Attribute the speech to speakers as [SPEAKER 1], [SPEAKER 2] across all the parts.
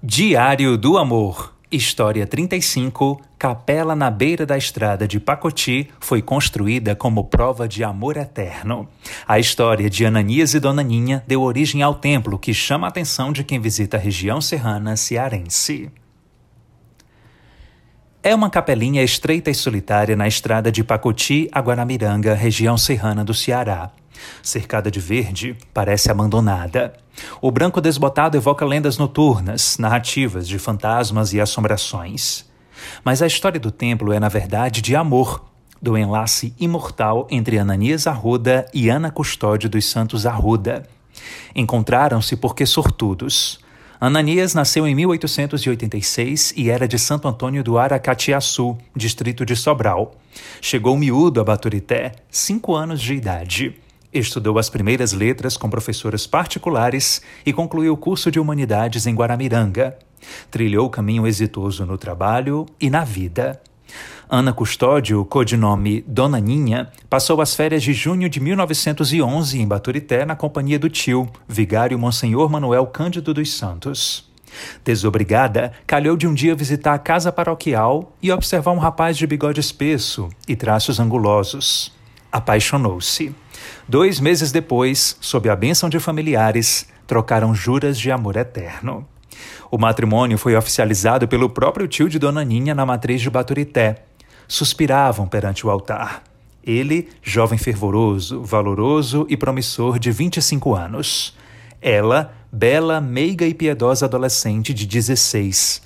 [SPEAKER 1] Diário do Amor, História 35, Capela na beira da estrada de Pacoti foi construída como prova de amor eterno. A história de Ananias e Dona Ninha deu origem ao templo que chama a atenção de quem visita a região serrana cearense. É uma capelinha estreita e solitária na estrada de Pacoti a Guaramiranga, região serrana do Ceará. Cercada de verde, parece abandonada. O branco desbotado evoca lendas noturnas, narrativas de fantasmas e assombrações. Mas a história do templo é, na verdade, de amor, do enlace imortal entre Ananias Arruda e Ana Custódio dos Santos Arruda. Encontraram-se porque sortudos. Ananias nasceu em 1886 e era de Santo Antônio do Aracatiaçu, distrito de Sobral. Chegou miúdo a Baturité, cinco anos de idade. Estudou as primeiras letras com professoras particulares e concluiu o curso de Humanidades em Guaramiranga. Trilhou caminho exitoso no trabalho e na vida. Ana Custódio, codinome Dona Ninha, passou as férias de junho de 1911 em Baturité na companhia do tio, vigário Monsenhor Manuel Cândido dos Santos. Desobrigada, calhou de um dia visitar a casa paroquial e observar um rapaz de bigode espesso e traços angulosos. Apaixonou-se. Dois meses depois, sob a bênção de familiares, trocaram juras de amor eterno. O matrimônio foi oficializado pelo próprio tio de Dona Ninha na matriz de Baturité. Suspiravam perante o altar. Ele, jovem fervoroso, valoroso e promissor de 25 anos. Ela, bela, meiga e piedosa adolescente de 16.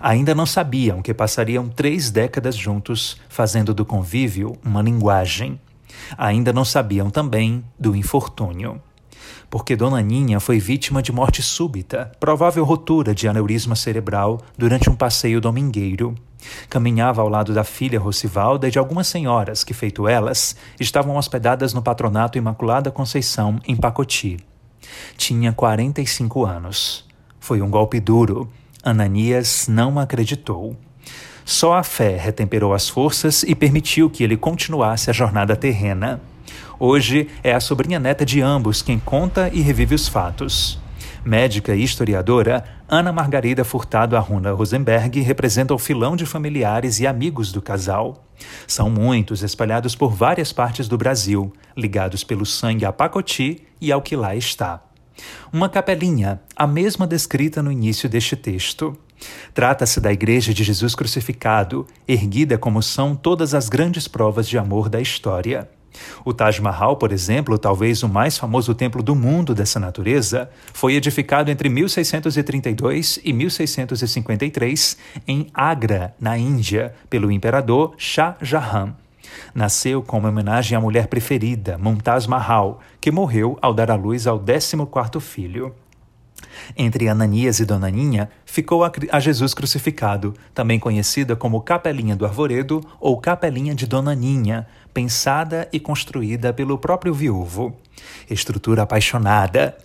[SPEAKER 1] Ainda não sabiam que passariam três décadas juntos, fazendo do convívio uma linguagem. Ainda não sabiam também do infortúnio. Porque Dona Ninha foi vítima de morte súbita, provável rotura de aneurisma cerebral durante um passeio domingueiro. Caminhava ao lado da filha Rocivalda e de algumas senhoras que, feito elas, estavam hospedadas no patronato Imaculada Conceição, em Pacoti. Tinha 45 anos. Foi um golpe duro. Ananias não acreditou. Só a fé retemperou as forças e permitiu que ele continuasse a jornada terrena. Hoje é a sobrinha neta de ambos quem conta e revive os fatos. Médica e historiadora, Ana Margarida Furtado Arruna Rosenberg representa o filão de familiares e amigos do casal. São muitos, espalhados por várias partes do Brasil, ligados pelo sangue a Pacoti e ao que lá está. Uma capelinha, a mesma descrita no início deste texto. Trata-se da Igreja de Jesus crucificado, erguida como são todas as grandes provas de amor da história. O Taj Mahal, por exemplo, talvez o mais famoso templo do mundo dessa natureza, foi edificado entre 1632 e 1653 em Agra, na Índia, pelo imperador Shah Jahan. Nasceu como homenagem à mulher preferida, Mumtaz Mahal, que morreu ao dar à luz ao 14º filho. Entre Ananias e Dona Ninha ficou a, Jesus crucificado, também conhecida como Capelinha do Arvoredo ou Capelinha de Dona Ninha, pensada e construída pelo próprio viúvo. Estrutura apaixonada.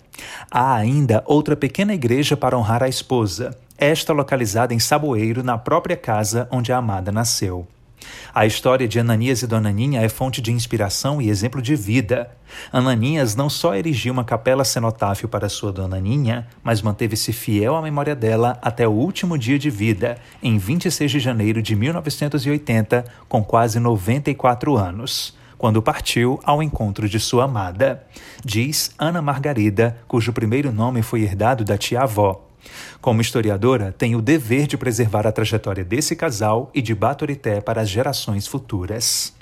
[SPEAKER 1] Há ainda outra pequena igreja para honrar a esposa, esta localizada em Saboeiro, na própria casa onde a amada nasceu. A história de Ananias e Dona Ninha é fonte de inspiração e exemplo de vida. Ananias não só erigiu uma capela cenotáfio para sua Dona Ninha, mas manteve-se fiel à memória dela até o último dia de vida, em 26 de janeiro de 1980, com quase 94 anos quando partiu ao encontro de sua amada. Diz Ana Margarida, cujo primeiro nome foi herdado da tia-avó. Como historiadora, tenho o dever de preservar a trajetória desse casal e de Baturité para as gerações futuras.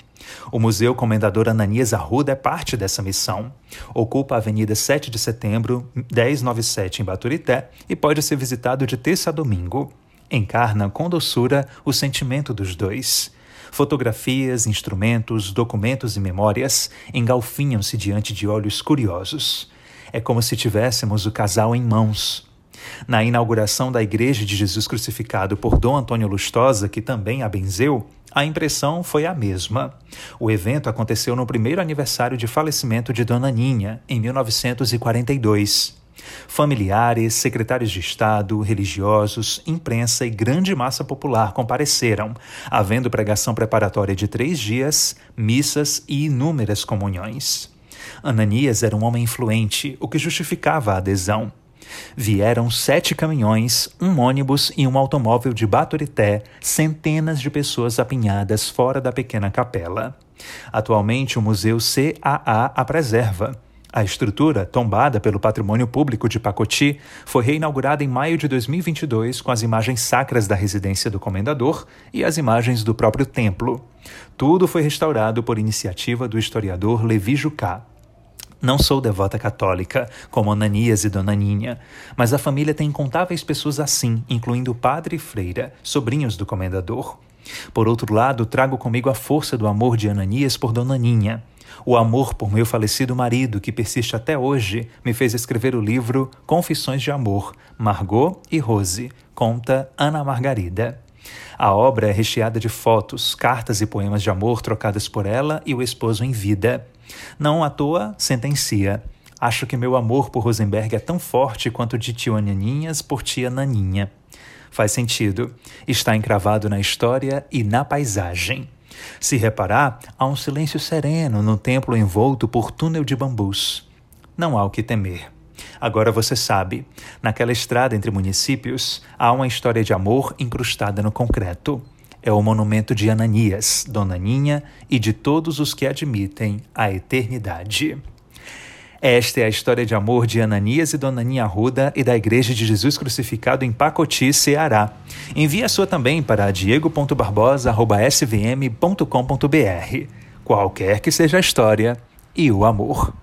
[SPEAKER 1] O Museu Comendador Ananias Arruda é parte dessa missão. Ocupa a Avenida 7 de Setembro, 1097 em Baturité e pode ser visitado de terça a domingo. Encarna com doçura o sentimento dos dois. Fotografias, instrumentos, documentos e memórias engalfinham-se diante de olhos curiosos. É como se tivéssemos o casal em mãos, na inauguração da Igreja de Jesus Crucificado por Dom Antônio Lustosa, que também a benzeu, a impressão foi a mesma. O evento aconteceu no primeiro aniversário de falecimento de Dona Ninha, em 1942. Familiares, secretários de Estado, religiosos, imprensa e grande massa popular compareceram, havendo pregação preparatória de três dias, missas e inúmeras comunhões. Ananias era um homem influente, o que justificava a adesão. Vieram sete caminhões, um ônibus e um automóvel de Baturité, centenas de pessoas apinhadas fora da pequena capela. Atualmente, o Museu CAA a preserva. A estrutura, tombada pelo Patrimônio Público de Pacoti, foi reinaugurada em maio de 2022 com as imagens sacras da residência do comendador e as imagens do próprio templo. Tudo foi restaurado por iniciativa do historiador Levi Jucá. Não sou devota católica, como Ananias e Dona Ninha, mas a família tem incontáveis pessoas assim, incluindo padre e freira, sobrinhos do comendador. Por outro lado, trago comigo a força do amor de Ananias por Dona Ninha. O amor por meu falecido marido, que persiste até hoje, me fez escrever o livro Confissões de Amor, Margot e Rose, conta Ana Margarida. A obra é recheada de fotos, cartas e poemas de amor trocadas por ela e o esposo em vida. Não à toa, sentencia. Acho que meu amor por Rosenberg é tão forte quanto de tio Ananinhas por tia Naninha. Faz sentido. Está encravado na história e na paisagem. Se reparar, há um silêncio sereno no templo envolto por túnel de bambus. Não há o que temer. Agora você sabe, naquela estrada entre municípios há uma história de amor incrustada no concreto. É o monumento de Ananias, Dona Ninha e de todos os que admitem a eternidade. Esta é a história de amor de Ananias e Dona Ninha Ruda e da Igreja de Jesus Crucificado em Pacoti, Ceará. Envie a sua também para diego.barbosa.svm.com.br. Qualquer que seja a história e o amor.